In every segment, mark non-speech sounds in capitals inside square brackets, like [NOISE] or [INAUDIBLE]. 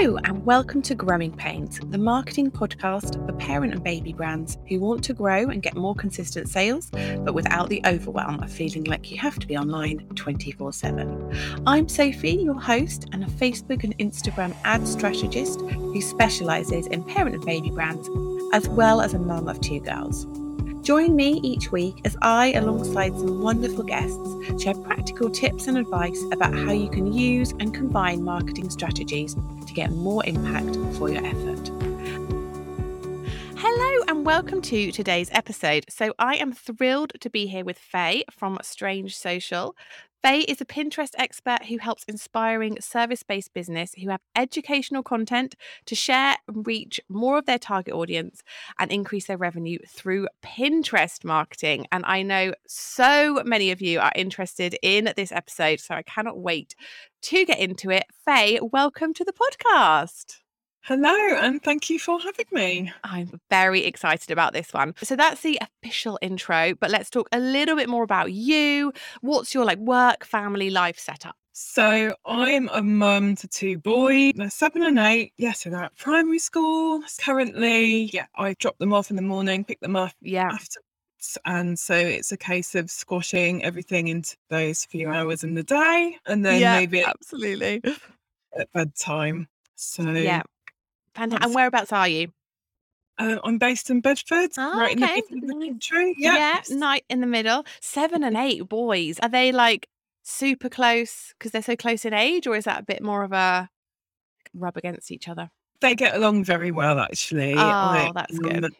Hello, and welcome to Growing Pains, the marketing podcast for parent and baby brands who want to grow and get more consistent sales, but without the overwhelm of feeling like you have to be online 24 7. I'm Sophie, your host, and a Facebook and Instagram ad strategist who specializes in parent and baby brands, as well as a mum of two girls. Join me each week as I, alongside some wonderful guests, share practical tips and advice about how you can use and combine marketing strategies to get more impact for your effort. Hello and welcome to today's episode. So, I am thrilled to be here with Faye from Strange Social. Faye is a Pinterest expert who helps inspiring service based business who have educational content to share and reach more of their target audience and increase their revenue through Pinterest marketing. And I know so many of you are interested in this episode, so I cannot wait to get into it. Faye, welcome to the podcast. Hello, and thank you for having me. I'm very excited about this one. So that's the official intro, but let's talk a little bit more about you. What's your like work, family, life setup? So I'm a mum to two boys. They're seven and eight. Yeah, so they're at primary school currently. Yeah, I drop them off in the morning, pick them up Yeah. after. And so it's a case of squashing everything into those few hours in the day and then yeah, maybe absolutely. at bedtime. So Yeah. Fantastic. And whereabouts are you? uh, I'm based in Bedford, Oh, right in the okay. middle the country. Yeah, Yeah. night in the middle. Seven and eight boys. Are they like super close because they're so close in age, or is that a bit more of a rub against each other? They get along very well, actually. Oh, I that's am good.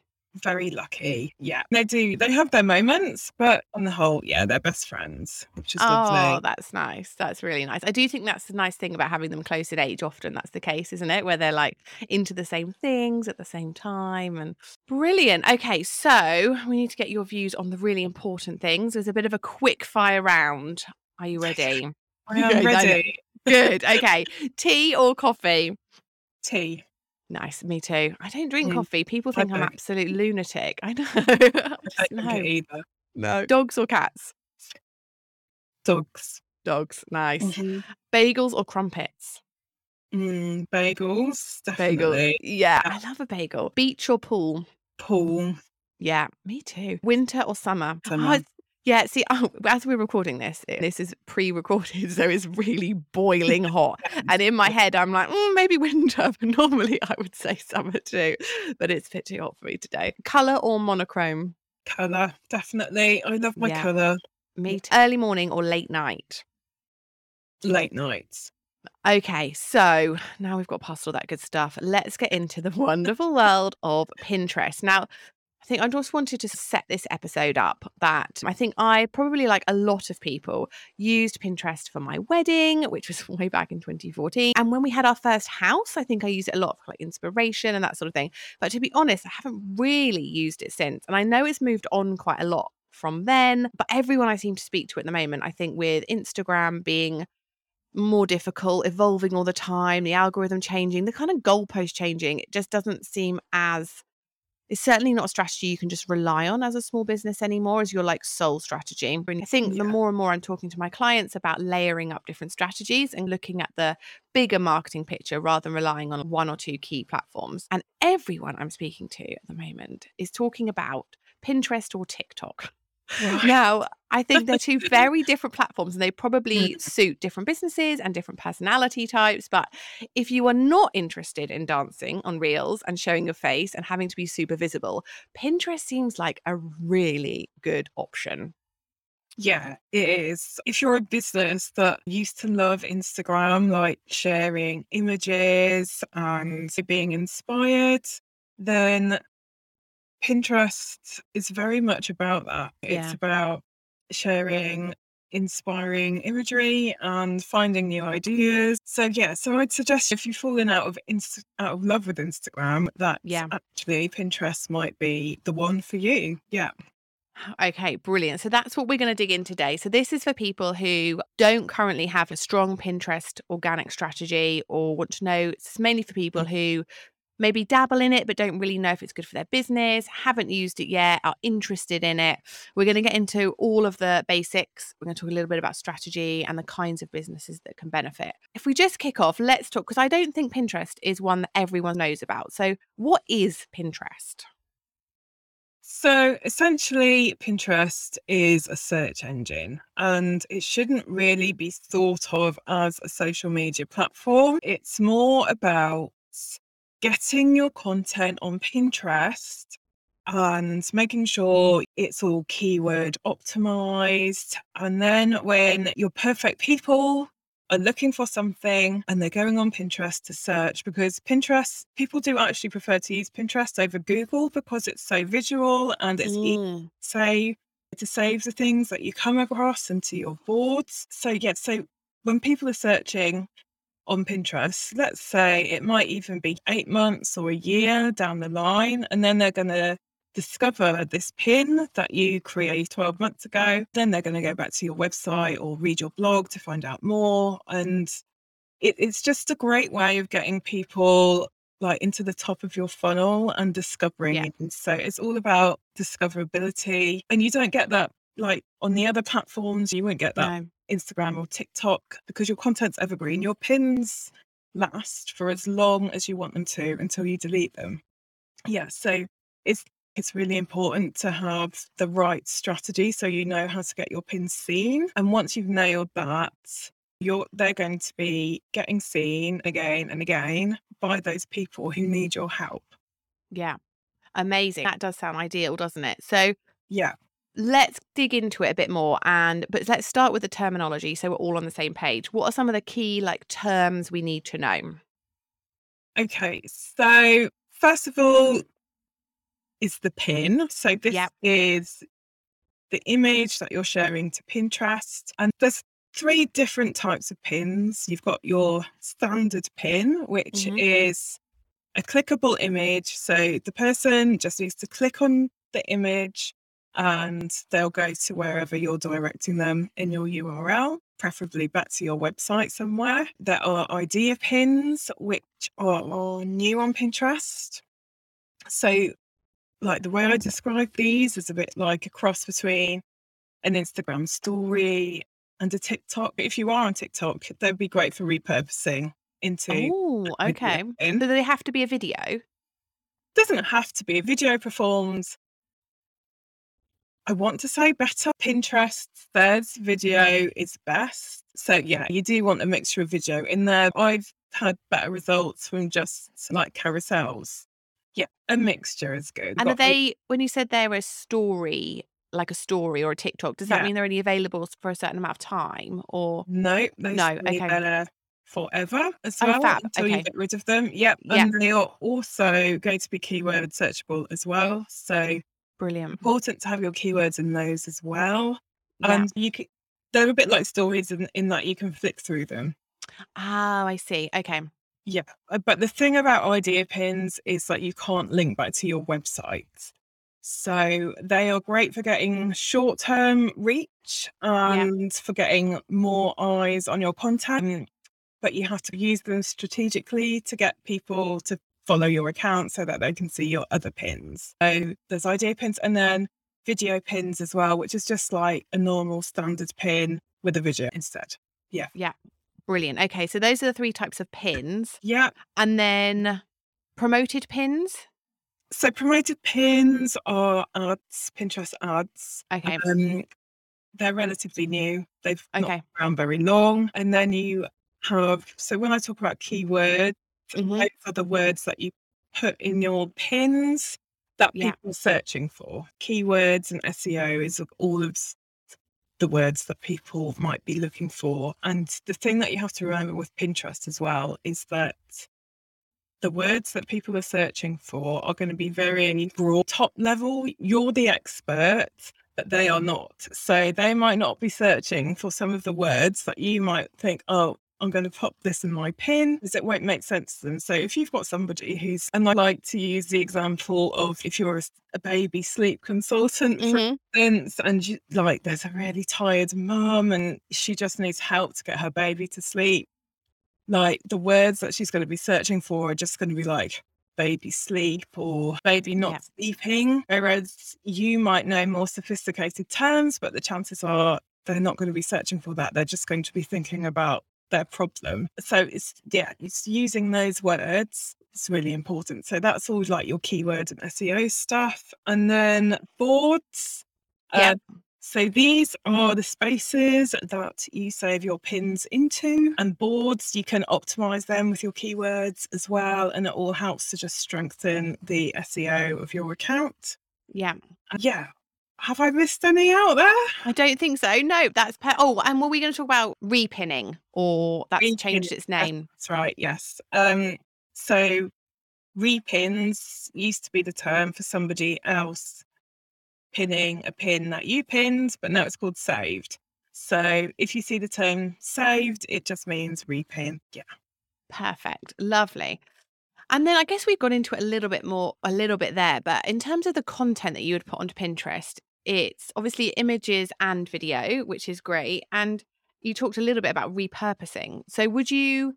Very lucky. Yeah. They do. They have their moments, but on the whole, yeah, they're best friends, which is Oh, lovely. that's nice. That's really nice. I do think that's the nice thing about having them close in age. Often that's the case, isn't it? Where they're like into the same things at the same time. And brilliant. Okay, so we need to get your views on the really important things. There's a bit of a quick fire round. Are you ready? I am [LAUGHS] Good, I know. ready. Good. Okay. Tea or coffee? Tea. Nice. Me too. I don't drink Mm, coffee. People I think I'm don't. absolute lunatic. I know. [LAUGHS] I I just don't know. drink it either. No. Dogs or cats? Dogs. Dogs. Nice. Mhm. Bagels or crumpets? Mm, bagels, Bagel. definitely. Yeah, I love a bagel. Beach or pool? Pool. Yeah, me too. Winter or summer? Oh, Summer. it's- yeah, see, oh, as we're recording this, it- this is pre recorded, so it's really boiling hot. [LAUGHS] And in my head, I'm like, mm, maybe winter, [LAUGHS] but normally I would say summer too. But it's a bit too hot for me today. Colour or monochrome? Colour, definitely. I love my Yeah. colour. Me too. Early morning or late night? Late nights. Okay, so now we've got past all that good stuff. Let's get into the [LAUGHS] wonderful world of Pinterest. Now, I think I just wanted to set this episode up that I think I probably like a lot of people used Pinterest for my wedding, which was [LAUGHS] way back in 2014. And when we had our first house, I think I used it a lot for like inspiration and that sort of thing. But to be honest, I haven't really used it since. And I know it's moved on quite a lot from then, but everyone I seem to speak to at the moment, I think with Instagram being more difficult, evolving all the time, the algorithm changing, the kind of goalpost changing. It just doesn't seem as it's certainly not a strategy you can just rely on as a small business anymore as your like sole strategy. And I think the more and more I'm talking to my clients about layering up different strategies and looking at the bigger marketing picture rather than relying on one or two key platforms. And everyone I'm speaking to at the moment is talking about Pinterest or TikTok. Right. Now, I think they're two [LAUGHS] very different platforms and they probably suit different businesses and different personality types. But if you are not interested in dancing on reels and showing your face and having to be super visible, Pinterest seems like a really good option. Yeah, it is. If you're a business that used to love Instagram, like sharing images and being inspired, then Pinterest is very much about that. It's Yeah. about sharing inspiring imagery and finding new ideas. So yeah, so I'd suggest if you've fallen out of inst- out of love with Instagram, that Yeah. actually Pinterest might be the one for you. Yeah. [SIGHS] Okay, brilliant. So that's what we're going to dig in today. So this is for people who don't currently have a strong Pinterest organic strategy or want to know. It's mainly for people mm. who maybe dabble in it, but don't really know if it's good for their business, haven't used it yet, are interested in it. We're going to get into all of the basics. We're going to talk a little bit about strategy and the kinds of businesses that can benefit. If we just kick off, let's talk, because I don't think Pinterest is one that everyone knows about. So, what is Pinterest? So essentially, Pinterest is a search engine and it shouldn't really be thought of as a social media platform. It's more about getting your content on Pinterest and making sure it's all keyword optimized. And then when your perfect people are looking for something and they're going on Pinterest to search because Pinterest, people do actually prefer to use Pinterest over Google because it's so visual and it's mm. easy to save, to save the things that you come across into your boards. So, yeah, so when people are searching on Pinterest, let's say it might even be eight months or a year down the line, and then they're going to discover this pin that you created 12 months ago. Then they're going to go back to your website or read your blog to find out more. And it, it's just a great way of getting people like into the top of your funnel and discovering. Yeah. So it's all about discoverability. And you don't get that like on the other platforms, you won't get that no. Instagram or TikTok because your content's evergreen. Your pins last for as long as you want them to until you delete them. Yeah. So it's it's really important to have the right strategy so you know how to get your pins seen. And once you've nailed that, you're they're going to be getting seen again and again by those people who need your help. Yeah. Amazing. That does sound ideal, doesn't it? So yeah. Let's dig into it a bit more and but let's start with the terminology so we're all on the same page. What are some of the key like terms we need to know? Okay. So first of all, is the pin. So this yep. is the image that you're sharing to Pinterest. And there's three different types of pins. You've got your standard pin, which mm-hmm. is a clickable image. So the person just needs to click on the image and they'll go to wherever you're directing them in your URL, preferably back to your website somewhere. There are idea pins, which are new on Pinterest. So like the way I describe these is a bit like a cross between an Instagram story and a TikTok. If you are on TikTok, they'd be great for repurposing into. Oh, okay. Do they have to be a video? Doesn't have to be. A video performs. I want to say better. Pinterest says video is best. So yeah, you do want a mixture of video in there. I've had better results from just like carousels yeah, a mixture is good. And are they, when you said they're a story, like a story or a TikTok, does that yeah. mean they're only available for a certain amount of time or? No, no, okay. forever as oh, well fab. until okay. you get rid of them. Yep. And they are also going to be keyword searchable as well. So brilliant. Important to have your keywords in those as well. Yeah. And you can, they're a bit like stories in, in that you can flick through them. Oh, I see. Okay. Yeah, uh, but the thing about idea pins is that you can't link back to your website. So they are great for getting short term reach and yeah. for getting more eyes on your content, but you have to use them strategically to get people to follow your account so that they can see your other pins. So there's idea pins and then video pins as well, which is just like a normal standard pin with a video instead. Yeah. Yeah. Brilliant. Okay, so those are the three types of pins. Yeah. And then promoted pins. So promoted pins are ads, Pinterest ads. Okay. Um, they're relatively new. They've okay. not been around very long. And then you have so when I talk about keywords, mm-hmm. those are the words that you put in your pins that people are searching for. Keywords and SEO is all of the words that people might be looking for. And the thing that you have to remember with Pinterest as well is that the words that people are searching for are going to be very broad, top level. You're the expert, but they are not. So they might not be searching for some of the words that you might think, oh, I'm going to pop this in my pin because it won't make sense to them. So if you've got somebody who's, and I like to use the example of if you're a, a baby sleep consultant, mm-hmm. for instance, and you, like there's a really tired mum and she just needs help to get her baby to sleep. Like the words that she's going to be searching for are just going to be like baby sleep or baby not Yeah. sleeping. Whereas you might know more sophisticated terms, but the chances are they're not going to be searching for that. They're just going to be thinking about their problem. So it's, yeah, it's using those words. It's really important. So that's all like your keyword and SEO stuff. And then boards. Yeah. Uh, so these are the spaces that you save your pins into and boards. You can optimize them with your keywords as well. And it all helps to just strengthen the SEO of your account. Yeah. Yeah. Have I missed any out there? I don't think so. No, that's per- oh, and were we going to talk about repinning or that's changed its name? That's right. Yes. Um, so repins used to be the term for somebody else pinning a pin that you pinned, but now it's called saved. So if you see the term saved, it just means repin. Yeah. Perfect. Lovely. And then I guess we've got into it a little bit more, a little bit there. But in terms of the content that you would put onto Pinterest, it's obviously images and video, which is great. And you talked a little bit about repurposing. So would you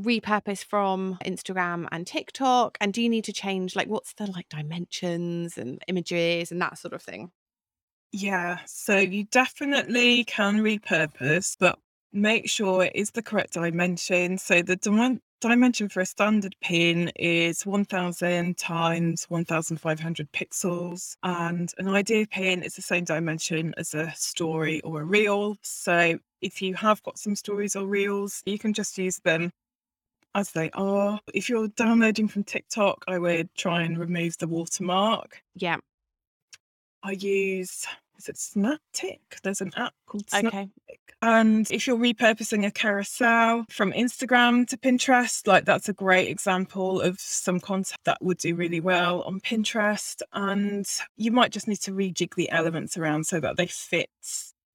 repurpose from Instagram and TikTok? And do you need to change, like, what's the like dimensions and images and that sort of thing? Yeah. So you definitely can repurpose, but make sure it is the correct dimension. So the dimension for a standard pin is 1000 times 1500 pixels and an idea pin is the same dimension as a story or a reel. So if you have got some stories or reels you can just use them as they are. If you're downloading from tiktok i would try and remove the watermark. Yeah. i use is it SnapTik there's an app called SnapTik Okay. and if you're repurposing a carousel from Instagram to Pinterest, like that's a great example of some content that would do really well on Pinterest. And you might just need to rejig the elements around so that they fit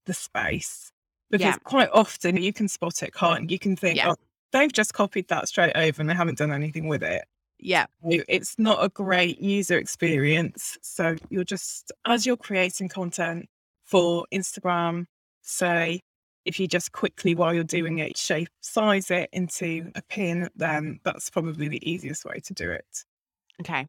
the space. Because Yeah. quite often you can spot it, can't you? You can think, Yeah. oh, they've just copied that straight over and they haven't done anything with it. Yeah. It's not a great user experience. So you're just, as you're creating content for Instagram, say, if you just quickly while you're doing it, shape, size it into a pin, then that's probably the easiest way to do it. Okay.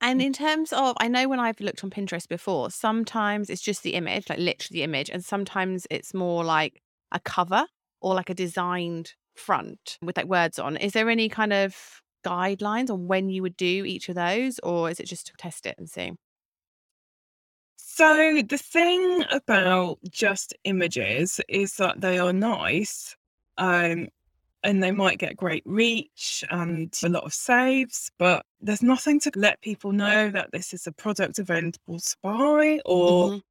And in terms of, I know when I've looked on Pinterest before, sometimes it's just the image, like literally the image, and sometimes it's more like a cover or like a designed front with like words on. Is there any kind of guidelines on when you would do each of those, or is it just to test it and see? So the thing about just images is that they are nice. Um, and they might get great reach and a lot of saves, but there's nothing to let people know that this is a product available to buy or Mhm.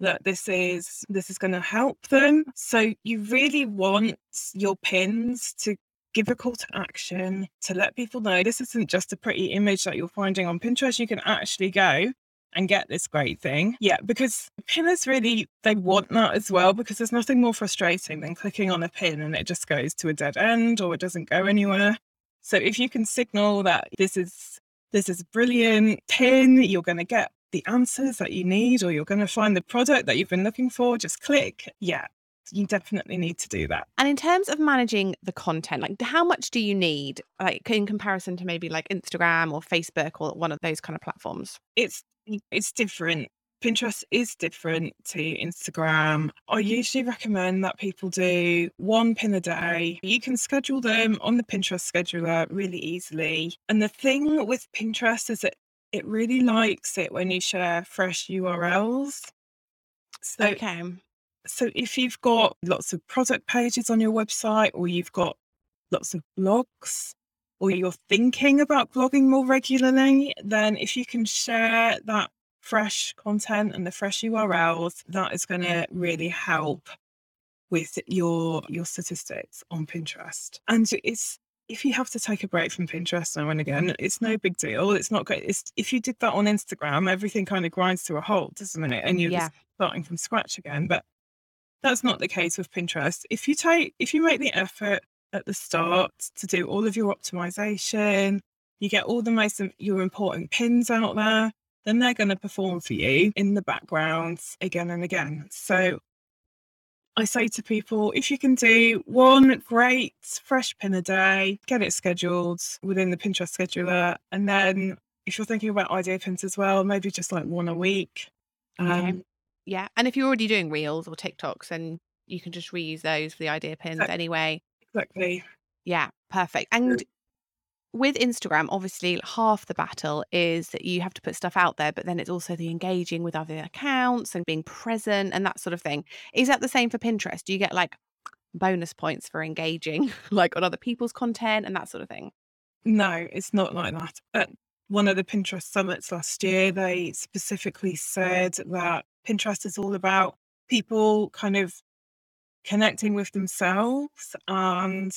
that this is this is going to help them. So you really want your pins to give a call to action to let people know this isn't just a pretty image that you're finding on Pinterest. You can actually go and get this great thing. Yeah, because pinners really they want that as well because there's nothing more frustrating than clicking on a pin and it just goes to a dead end or it doesn't go anywhere. So if you can signal that this is this is brilliant pin, you're going to get the answers that you need or you're going to find the product that you've been looking for, just click. Yeah, you definitely need to do that. And in terms of managing the content, like how much do you need, like in comparison to maybe like Instagram or Facebook or one of those kind of platforms? It's it's different. Pinterest is different to Instagram. I usually recommend that people do one pin a day. You can schedule them on the Pinterest scheduler really easily. And the thing with Pinterest is that it really likes it when you share fresh URLs. So Okay. So if you've got lots of product pages on your website or you've got lots of blogs or you're thinking about blogging more regularly, then if you can share that fresh content and the fresh URLs, that is going to really help with your your statistics on Pinterest. And it's if you have to take a break from Pinterest now and again, it's no big deal. It's not great. It's if you did that on Instagram, everything kind of grinds to a halt, doesn't it? And you're Yeah. just starting from scratch again. But that's not the case with Pinterest. If you take if you make the effort at the start to do all of your optimization, you get all the most of your important pins out there, then they're going to perform for you in the background again and again. So I say to people, if you can do one great fresh pin a day, get it scheduled within the Pinterest scheduler. And then if you're thinking about idea pins as well, maybe just like one a week. Um, Yeah. And if you're already doing reels or TikToks, then you can just reuse those for the idea pins Exact- anyway. exactly. Yeah, perfect. And with Instagram, obviously, half the battle is that you have to put stuff out there, but then it's also the engaging with other accounts and being present and that sort of thing. Is that the same for Pinterest? Do you get like bonus points for engaging, [LAUGHS] like on other people's content and that sort of thing? No, it's not like that. At one of the Pinterest summits last year, they specifically said that Pinterest is all about people kind of connecting with themselves. And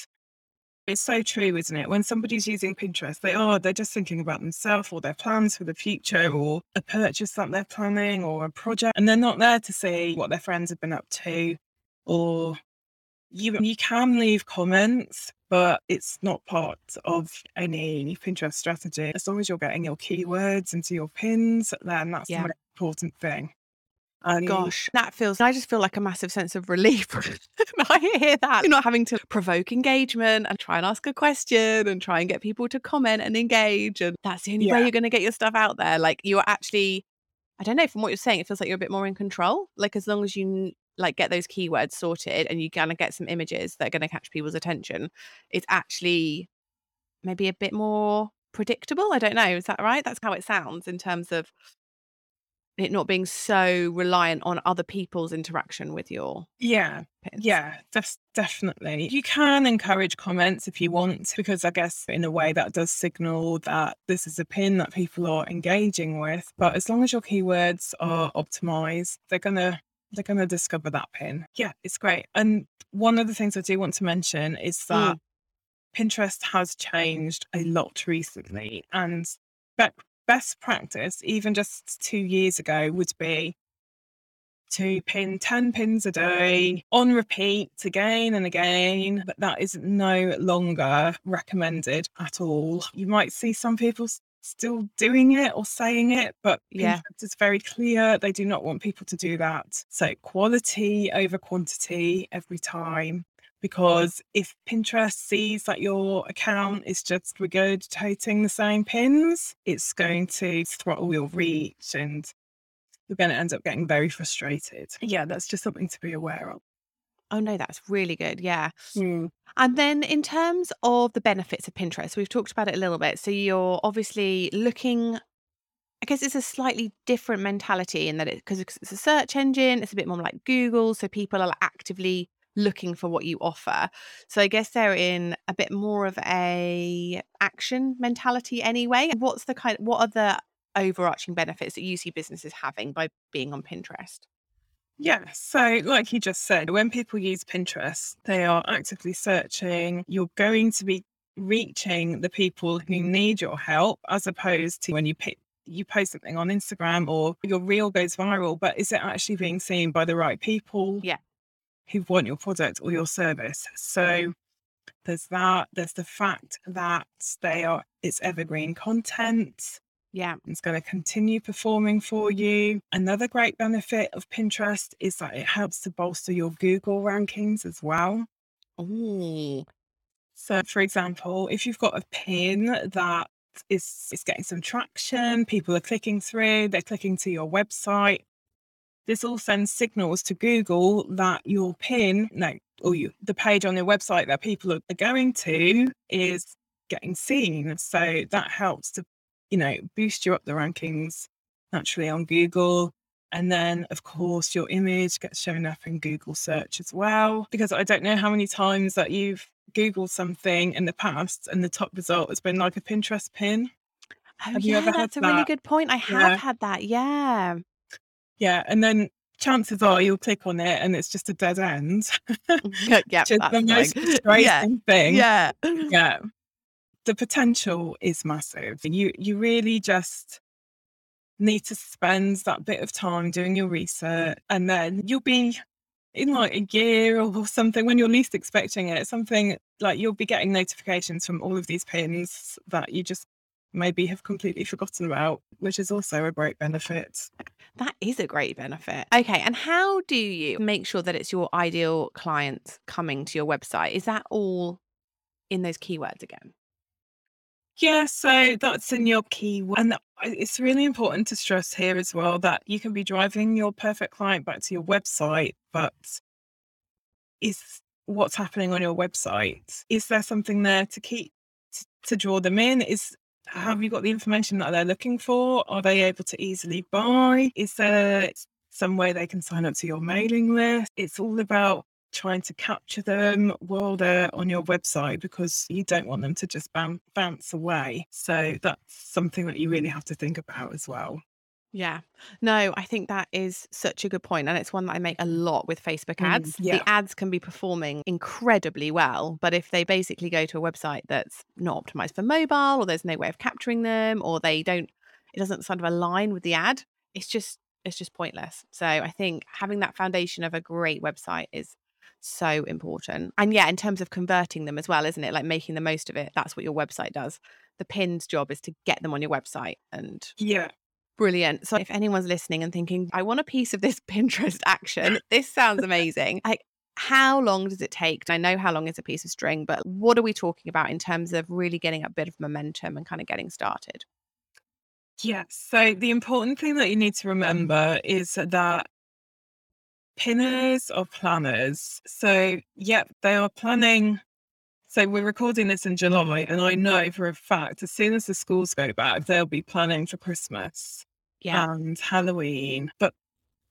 it's so true, isn't it? When somebody's using Pinterest, they are, they're just thinking about themselves or their plans for the future or a purchase that they're planning or a project. And they're not there to see what their friends have been up to or you you can leave comments, but it's not part of any Pinterest strategy. As long as you're getting your keywords into your pins, then that's Yeah. the most important thing. Gosh, that feels, I just feel like a massive sense of relief. [LAUGHS] [LAUGHS] when I hear that. You're not having to provoke engagement and try and ask a question and try and get people to comment and engage. And that's the only way you're going to get your stuff out there. Like you're actually, I don't know, from what you're saying, it feels like you're a bit more in control. Like as long as you like get those keywords sorted and you kind of get some images that are going to catch people's attention, it's actually maybe a bit more predictable. I don't know. Is that right? That's how it sounds in terms of it not being so reliant on other people's interaction with your yeah, pins. yeah, def- definitely. You can encourage comments if you want, because I guess in a way that does signal that this is a pin that people are engaging with. But as long as your keywords are optimized, they're gonna they're gonna discover that pin. Yeah, it's great. And one of the things I do want to mention is mm. that Pinterest has changed a lot recently, and be- best practice, even just two years ago, would be to pin 10 pins a day on repeat again and again, but that is no longer recommended at all. You might see some people still doing it or saying it, but Yeah. Pinterest is very clear. They do not want people to do that. So quality over quantity every time. Because if Pinterest sees that your account is just regurgitating the same pins, it's going to throttle your reach and you're going to end up getting very frustrated. Yeah, that's just something to be aware of. Oh no, that's really good. Yeah. Mm. And then in terms of the benefits of Pinterest, we've talked about it a little bit. So you're obviously looking I guess it's a slightly different mentality in that it because it's a search engine, it's a bit more like Google, so people are actively looking for what you offer. So I guess they're in a bit more of a action mentality anyway. What's the kind what are the overarching benefits that you see businesses having by being on Pinterest? Yeah. So, like you just said, when people use Pinterest, they are actively searching. You're going to be reaching the people who mm-hmm. need your help, as opposed to when you pick. You post something on Instagram or your reel goes viral, but is it actually being seen by the right people? Yeah. Who want your product or your service? So there's that. There's the fact that they are it's evergreen content. Yeah. It's going to continue performing for you. Another great benefit of Pinterest is that it helps to bolster your Google rankings as well. Ooh. So, for example, if you've got a pin that is, is getting some traction, people are clicking through, they're clicking to your website. This all sends signals to Google that your pin, no, or you, the page on your website that people are going to is getting seen. So that helps to, you know, boost you up the rankings naturally on Google. And then, of course, your image gets shown up in Google search as well. Because I don't know how many times that you've Googled something in the past and the top result has been like a Pinterest pin. Oh, Have you yeah, ever had that's a really good point. I have Yeah. had that. Yeah. Yeah. And then chances are you'll click on it and it's just a dead end, [LAUGHS] yeah, [LAUGHS] which is the most [LAUGHS] frustrating Yeah. thing. Yeah. yeah the potential is massive you you really just need to spend that bit of time doing your research and then you'll be in like a year or something when you're least expecting it something like you'll be getting notifications from all of these pins that you just maybe have completely forgotten about, which is also a great benefit. That is a great benefit. Okay. And how do you make sure that it's your ideal client coming to your website? Is that all in those keywords again? Yeah, so that's in your keyword. And it's really important to stress here as well that you can be driving your perfect client back to your website, but is what's happening on your website? Is there something there to keep to draw them in? Is have you got the information that they're looking for? Are they able to easily buy? Is there some way they can sign up to your mailing list? It's all about trying to capture them while they're on your website because you don't want them to just bounce away. So that's something that you really have to think about as well. Yeah. No, I think that is such a good point, And it's one that I make a lot with Facebook Mm, ads. yeah. The ads can be performing incredibly well, but if they basically go to a website that's not optimized for mobile or there's no way of capturing them or they don't, it doesn't sort of align with the ad, it's just, it's just pointless. So I think having that foundation of a great website is so important. And yeah, in terms of converting them as well, isn't it? Like making the most of it. That's what your website does. The pin's job is to get them on your website and Yeah. Brilliant. So if anyone's listening and thinking, I want a piece of this [LAUGHS] Pinterest action, this sounds amazing. Like, how long does it take? I know how long is a piece of string, but what are we talking about in terms of really getting a bit of momentum and kind of getting started? Yes. So the important thing that you need to remember is that pinners are planners. So, yep, they are planning. So we're recording this in July, and I know for a fact as soon as the schools go back, they'll be planning for Christmas Yeah. and Halloween. But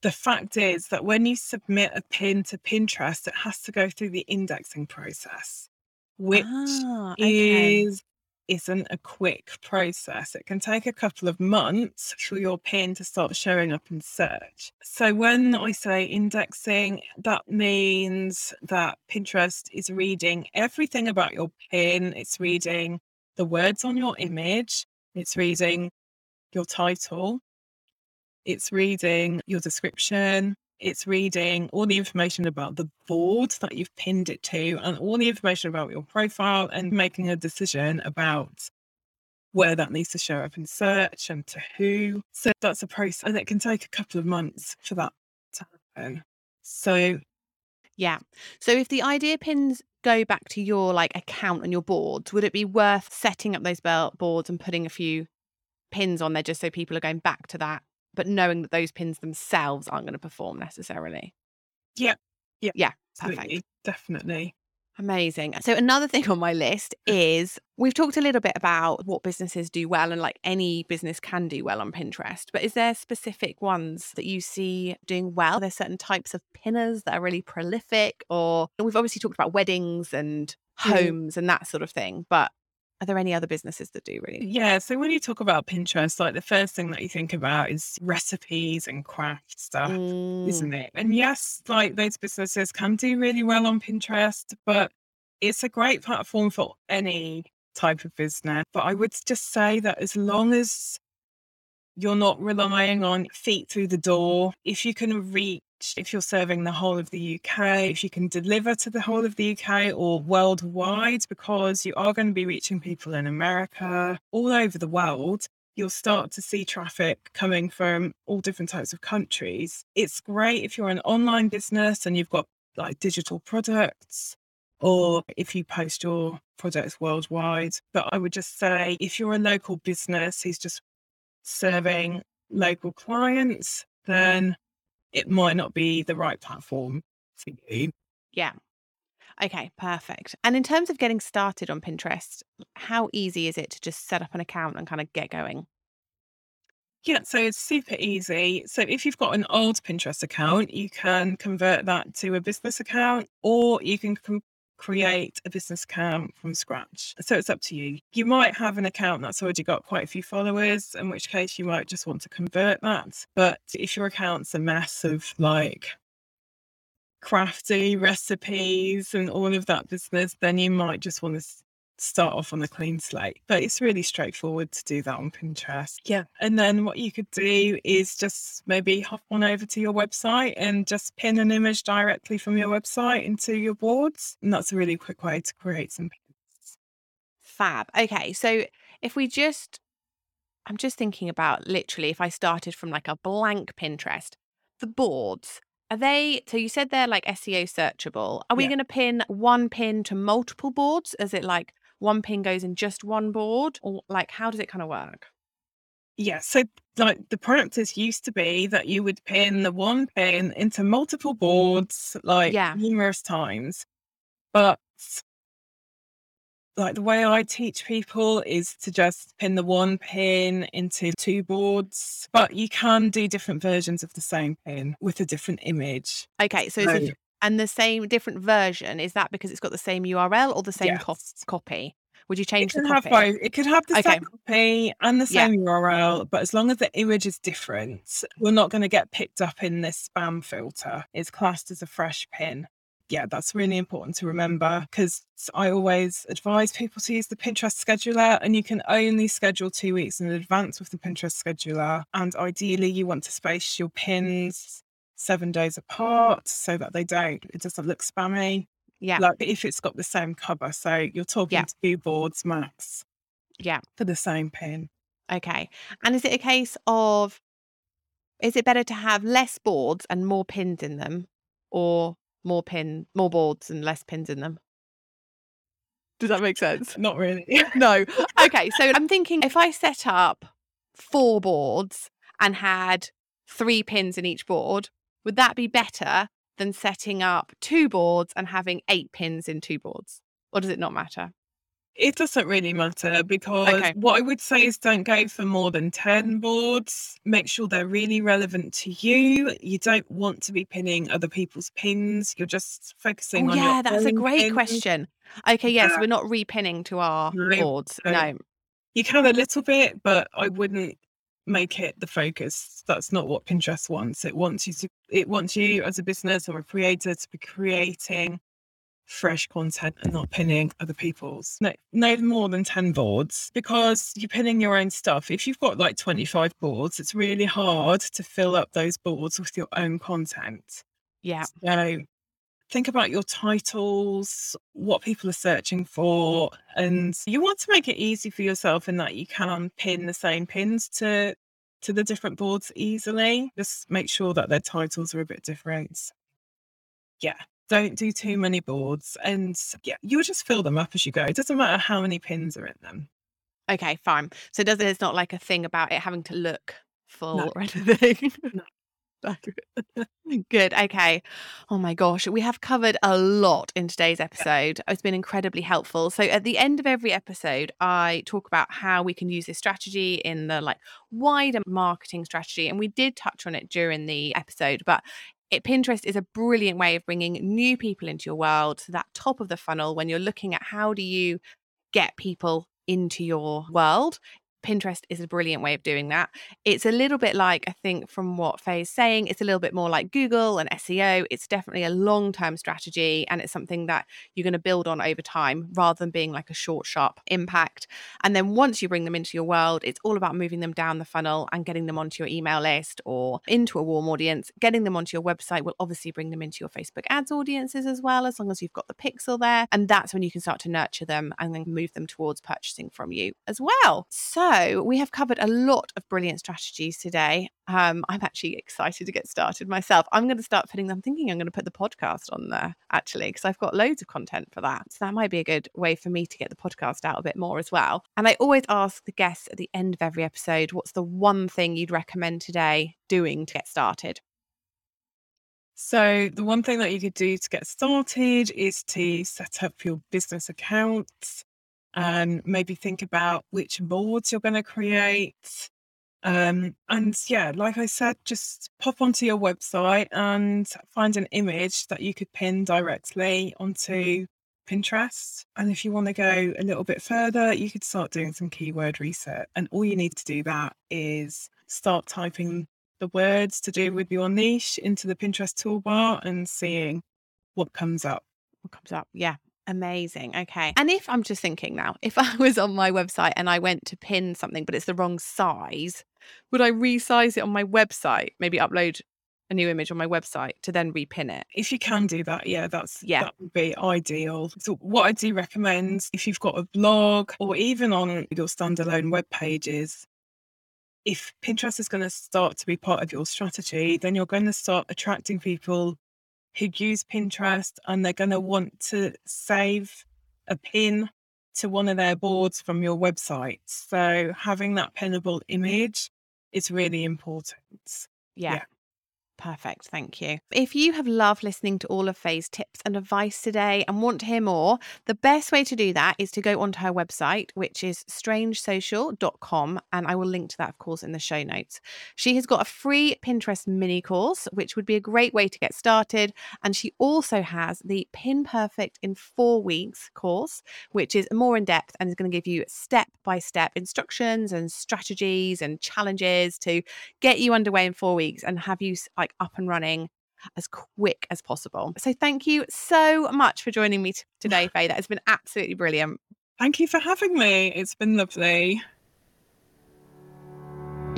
the fact is that when you submit a pin to Pinterest, it has to go through the indexing process, which Ah, okay. is isn't a quick process. It can take a couple of months for your pin to start showing up in search. So when I say indexing, that means that Pinterest is reading everything about your pin. It's reading the words on your image. It's reading your title. It's reading your description. It's reading all the information about the board that you've pinned it to and all the information about your profile and making a decision about where that needs to show up in search and to who. So that's a process and it can take a couple of months for that to happen. So Yeah. So if the idea pins go back to your like account on your boards, would it be worth setting up those boards and putting a few pins on there just so people are going back to that, but knowing that those pins themselves aren't going to perform necessarily? yeah, yeah, Yeah. Perfect. absolutely, definitely. Amazing. So another thing on my list [LAUGHS] is we've talked a little bit about what businesses do well and like any business can do well on Pinterest, but is there specific ones that you see doing well? Are there certain types of pinners that are really prolific or we've obviously talked about weddings and Mm. homes and that sort of thing, but are there any other businesses that do really? Yeah. So when you talk about Pinterest, like the first thing that you think about is recipes and craft stuff. Mm, isn't it? And yes, like those businesses can do really well on Pinterest, but it's a great platform for any type of business. But I would just say that as long as you're not relying on feet through the door, if you can reach, if you're serving the whole of the UK, if you can deliver to the whole mm-hmm. of the UK or worldwide, because you are going to be reaching people in America, all over the world, you'll start to see traffic coming from all different types of countries. It's great if you're an online business and you've got like digital products or if you post your products worldwide. But I would just say if you're a local business who's just serving local clients, mm-hmm. then it might not be the right platform for you. yeah. Okay, perfect. And in terms of getting started on Pinterest, how easy is it to just set up an account and kind of get going? Yeah, so it's super easy. So if you've got an old Pinterest account, you can convert that to a business account or you can com- create a business account from scratch. So it's up to you. You might have an account that's already got quite a few followers, in which case you might just want to convert that. But if your account's a mess of like crafty recipes and all of that business, then you might just want to start off on a clean slate. But it's really straightforward to do that on Pinterest. Yeah. And then what you could do is just maybe hop on over to your website and just pin an image directly from your website into your boards. And that's a really quick way to create some pins. Fab. Okay, so if we just I'm just thinking about literally if I started from like a blank Pinterest, the boards. Are they so you said they're like SEO searchable. Are we Yeah. going to pin one pin to multiple boards? Is it like one pin goes in just one board or like how does it kind of work? Yeah, so like the practice used to be that you would pin the one pin into multiple boards like Yeah. numerous times. But like the way I teach people is to just pin the one pin into two boards, but you can do different versions of the same pin with a different image. Okay, so So- and the same different version is that because it's got the same URL or the same Yes. copy? Would you It change the can have both. It could have the Okay. same copy and the Yeah. same URL, but as long as the image is different, we're not going to get picked up in this spam filter. It's classed as a fresh pin. Yeah, that's really important to remember because I always advise people to use the Pinterest scheduler and you can only schedule two weeks in advance with the Pinterest scheduler. And ideally, you want to space your pins seven days mm. apart so that they don't, it doesn't look spammy Yeah, like if it's got the same cover. So you're talking Yeah. two boards max yeah. for the same pin. Okay. And is it a case of is it better to have less boards and more pins in them or more pin more boards and less pins in them? Does that make sense? Not really. [LAUGHS] No. [LAUGHS] Okay, so I'm thinking if I set up four boards and had three pins in each board, would that be better than setting up two boards and having eight pins in two boards? Or does it not matter? it doesn't really matter because Okay. what I would say is don't go for more than 10 boards. Make sure they're really relevant to you. You don't want to be pinning other people's pins. You're just focusing Oh, on your yeah, that's a great pins. question. Okay, yes, Yeah. we're not repinning to our No, boards. no. No. You can a little bit, but I wouldn't make it the focus. That's not what Pinterest wants. It wants you to it wants you as a business or a creator to be creating fresh content and not pinning other people's. No, no more than 10 boards because you're pinning your own stuff. If you've got like 25 boards, it's really hard to fill up those boards with your own content. Yeah. So think about your titles, what people are searching for, and you want to make it easy for yourself in that you can pin the same pins to to the different boards easily. Just make sure that their titles are a bit different. Yeah. Don't do too many boards and yeah, you'll just fill them up as you go. It doesn't matter how many pins are in them. Okay, fine. So does it it's not like a thing about it having to look full No. or [LAUGHS] anything? No. [LAUGHS] [LAUGHS] Good. Okay. Oh my gosh. We have covered a lot in today's episode. It's been incredibly helpful. So at the end of every episode, I talk about how we can use this strategy in the like wider marketing strategy. And we did touch on it during the episode, but it, Pinterest is a brilliant way of bringing new people into your world to that top of the funnel when you're looking at how do you get people into your world. Pinterest is a brilliant way of doing that. It's a little bit like, I think, from what Faye's saying, it's a little bit more like Google and SEO. It's definitely a long term strategy and it's something that you're going to build on over time rather than being like a short, sharp impact. And then once you bring them into your world, it's all about moving them down the funnel and getting them onto your email list or into a warm audience. Getting them onto your website will obviously bring them into your Facebook ads audiences as well, as long as you've got the pixel there. And that's when you can start to nurture them and then move them towards purchasing from you as well. So we have covered a lot of brilliant strategies today. Um, I'm actually excited to get started myself. I'm going to start putting them, thinking I'm going to put the podcast on there actually, because I've got loads of content for that. So that might be a good way for me to get the podcast out a bit more as well. And I always ask the guests at the end of every episode, what's the one thing you'd recommend today doing to get started? So, the one thing that you could do to get started is to set up your business account and maybe think about which boards you're going to create. Um, and yeah, like I said, just pop onto your website and find an image that you could pin directly onto Pinterest. And if you want to go a little bit further, you could start doing some keyword research. And all you need to do that is start typing the words to do with your niche into the Pinterest toolbar and seeing what comes up. What comes up? Yeah. Amazing. Okay. And if I'm just thinking now, if [LAUGHS] I was on my website and I went to pin something, but it's the wrong size, would I resize it on my website? Maybe upload a new image on my website to then repin it. If you can do that, yeah, that's Yeah. that would be ideal. So what I do recommend if you've got a blog or even on your standalone web pages, if Pinterest is going to start to be part of your strategy, then you're going to start attracting people who use Pinterest and they're going to want to save a pin to one of their boards from your website. So having that pinnable image is really important. Yeah. yeah. Perfect. Thank you. If you have loved listening to all of Faye's tips and advice today and want to hear more, the best way to do that is to go onto her website, which is strangesocial.com. And I will link to that, of course, in the show notes. She has got a free Pinterest mini course, which would be a great way to get started. And she also has the Pin Perfect in four weeks course, which is more in depth and is going to give you step by step instructions and strategies and challenges to get you underway in four weeks and have you like up and running as quick as possible. So thank you so much for joining me t- today, [LAUGHS] Faye. That has been absolutely brilliant. Thank you for having me. It's been lovely.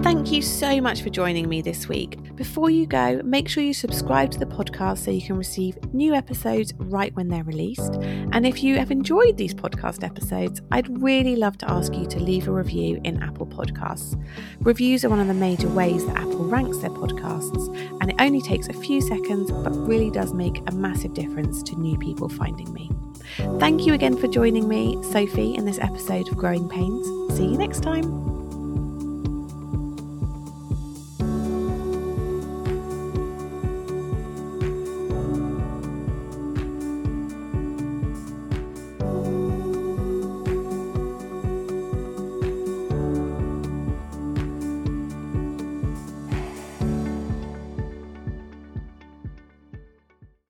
Thank you so much for joining me this week. Before you go, make sure you subscribe to the podcast so you can receive new episodes right when they're released. And if you have enjoyed these podcast episodes, I'd really love to ask you to leave a review in Apple Podcasts. Reviews are one of the major ways that Apple ranks their podcasts, and it only takes a few seconds but really does make a massive difference to new people finding me. Thank you again for joining me, Sophie, in this episode of Growing Pains. See you next time.